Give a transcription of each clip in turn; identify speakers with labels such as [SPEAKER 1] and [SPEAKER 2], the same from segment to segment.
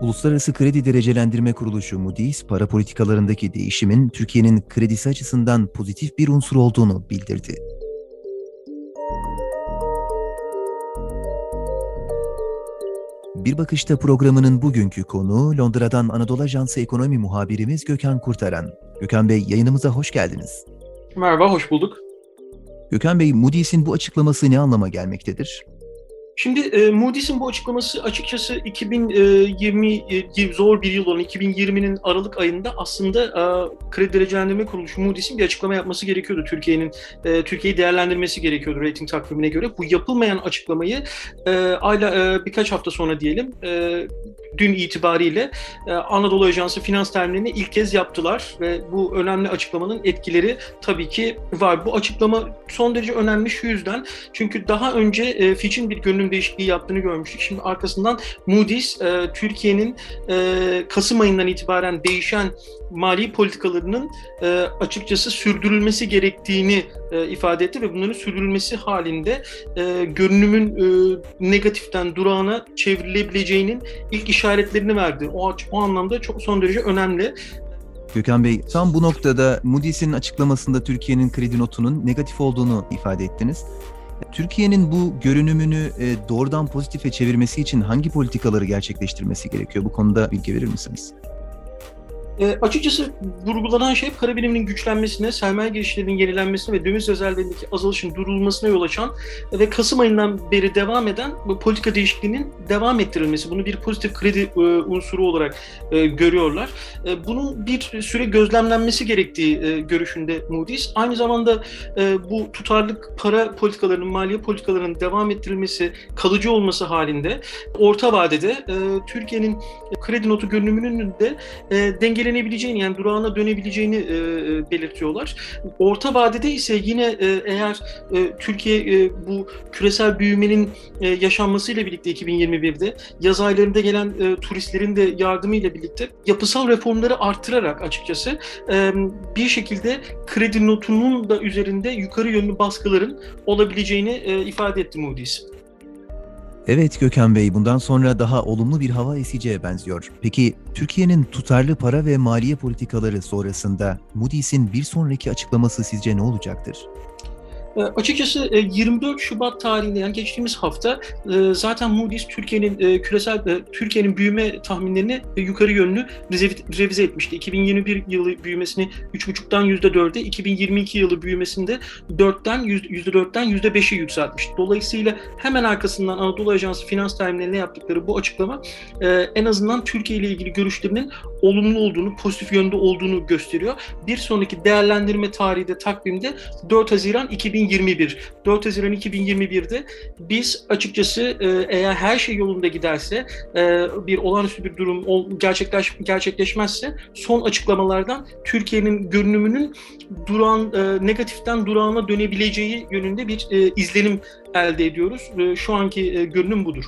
[SPEAKER 1] Uluslararası Kredi Derecelendirme Kuruluşu Moody's, para politikalarındaki değişimin Türkiye'nin kredisi açısından pozitif bir unsur olduğunu bildirdi. Bir Bakışta programının bugünkü konuğu Londra'dan Anadolu Ajansı ekonomi muhabirimiz Gökhan Kurtaran. Gökhan Bey yayınımıza hoş geldiniz.
[SPEAKER 2] Merhaba, hoş bulduk.
[SPEAKER 1] Gökhan Bey, Moody's'in bu açıklaması ne anlama gelmektedir?
[SPEAKER 2] Şimdi e, Moody's'in bu açıklaması açıkçası 2020 e, zor bir yıl olan 2020'nin Aralık ayında aslında e, Kredi Derecelendirme Kuruluşu Moody's'in bir açıklama yapması gerekiyordu. Türkiye'nin e, Türkiye'yi değerlendirmesi gerekiyordu rating takvimine göre. Bu yapılmayan açıklamayı e, ayla e, birkaç hafta sonra diyelim e, dün itibariyle e, Anadolu Ajansı finans terminalini ilk kez yaptılar ve bu önemli açıklamanın etkileri tabii ki var. Bu açıklama son derece önemli şu yüzden çünkü daha önce e, Fitch'in bir görünüm değişikliği yaptığını görmüştük. Şimdi arkasından Moody's e, Türkiye'nin Kasım ayından itibaren değişen mali politikalarının açıkçası sürdürülmesi gerektiğini ifade etti ve bunların sürdürülmesi halinde görünümün negatiften durağına çevrilebileceğinin ilk iş işaretlerini verdi. O, o anlamda çok son derece önemli.
[SPEAKER 1] Gökhan Bey, tam bu noktada Moody's'in açıklamasında Türkiye'nin kredi notunun negatif olduğunu ifade ettiniz. Türkiye'nin bu görünümünü e, doğrudan pozitife çevirmesi için hangi politikaları gerçekleştirmesi gerekiyor? Bu konuda bilgi verir misiniz?
[SPEAKER 2] E, açıkçası vurgulanan şey para biriminin güçlenmesine, sermaye girişlerinin yenilenmesine ve döviz rezervlerindeki azalışın durulmasına yol açan ve Kasım ayından beri devam eden bu politika değişikliğinin devam ettirilmesi. Bunu bir pozitif kredi e, unsuru olarak e, görüyorlar. E, bunun bir süre gözlemlenmesi gerektiği e, görüşünde Moody's. Aynı zamanda e, bu tutarlık para politikalarının, maliye politikalarının devam ettirilmesi, kalıcı olması halinde orta vadede e, Türkiye'nin kredi notu görünümünün de e, denge dengelenebileceğini yani durağına dönebileceğini e, e, belirtiyorlar. Orta vadede ise yine e, eğer e, Türkiye e, bu küresel büyümenin e, yaşanmasıyla birlikte 2021'de yaz aylarında gelen e, turistlerin de yardımıyla birlikte yapısal reformları arttırarak açıkçası e, bir şekilde kredi notunun da üzerinde yukarı yönlü baskıların olabileceğini e, ifade etti Moody's.
[SPEAKER 1] Evet Gökhan Bey, bundan sonra daha olumlu bir hava eseceğe benziyor. Peki Türkiye'nin tutarlı para ve maliye politikaları sonrasında Moody's'in bir sonraki açıklaması sizce ne olacaktır?
[SPEAKER 2] E, açıkçası 24 e, Şubat tarihinde yani geçtiğimiz hafta e, zaten Moody's Türkiye'nin küresel Türkiye'nin büyüme tahminlerini yukarı yönlü revize etmişti. 2021 yılı büyümesini 3,5'tan %4'e, 2022 yılı büyümesinde 4'ten %4'ten %5'e yükseltmişti. Dolayısıyla hemen arkasından Anadolu Ajansı finans terminaline yaptıkları bu açıklama en azından Türkiye ile ilgili görüşlerinin olumlu olduğunu, pozitif yönde olduğunu gösteriyor. Bir sonraki değerlendirme tarihi de takvimde 4 Haziran 2022 2021, 4 Haziran 2021'de biz açıkçası e, eğer her şey yolunda giderse, e, bir olağanüstü bir durum gerçekleş, gerçekleşmezse son açıklamalardan Türkiye'nin görünümünün duran e, negatiften durağına dönebileceği yönünde bir izlenim elde ediyoruz. Şu anki görünüm budur.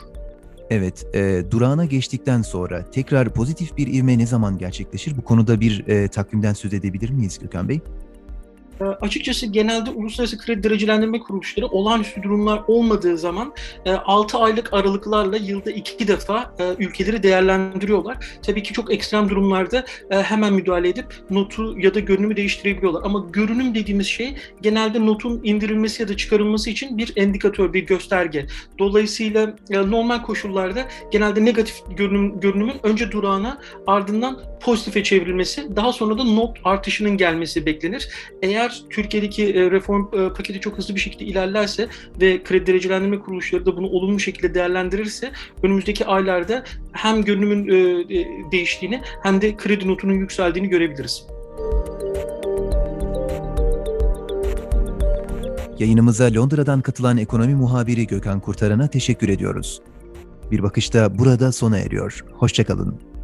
[SPEAKER 1] Evet, e, durağına geçtikten sonra tekrar pozitif bir ivme ne zaman gerçekleşir? Bu konuda bir e, takvimden söz edebilir miyiz Gökhan Bey?
[SPEAKER 2] E, açıkçası genelde uluslararası kredi derecelendirme kuruluşları olağanüstü durumlar olmadığı zaman e, 6 aylık aralıklarla yılda 2 defa e, ülkeleri değerlendiriyorlar. Tabii ki çok ekstrem durumlarda e, hemen müdahale edip notu ya da görünümü değiştirebiliyorlar. Ama görünüm dediğimiz şey genelde notun indirilmesi ya da çıkarılması için bir endikatör, bir gösterge. Dolayısıyla e, normal koşullarda genelde negatif görünüm, görünümün önce durağına ardından pozitife çevrilmesi, daha sonra da not artışının gelmesi beklenir. Eğer eğer Türkiye'deki e, reform e, paketi çok hızlı bir şekilde ilerlerse ve kredi derecelendirme kuruluşları da bunu olumlu şekilde değerlendirirse önümüzdeki aylarda hem görünümün e, değiştiğini hem de kredi notunun yükseldiğini görebiliriz.
[SPEAKER 1] Yayınımıza Londra'dan katılan ekonomi muhabiri Gökhan Kurtaran'a teşekkür ediyoruz. Bir bakışta burada sona eriyor. Hoşçakalın.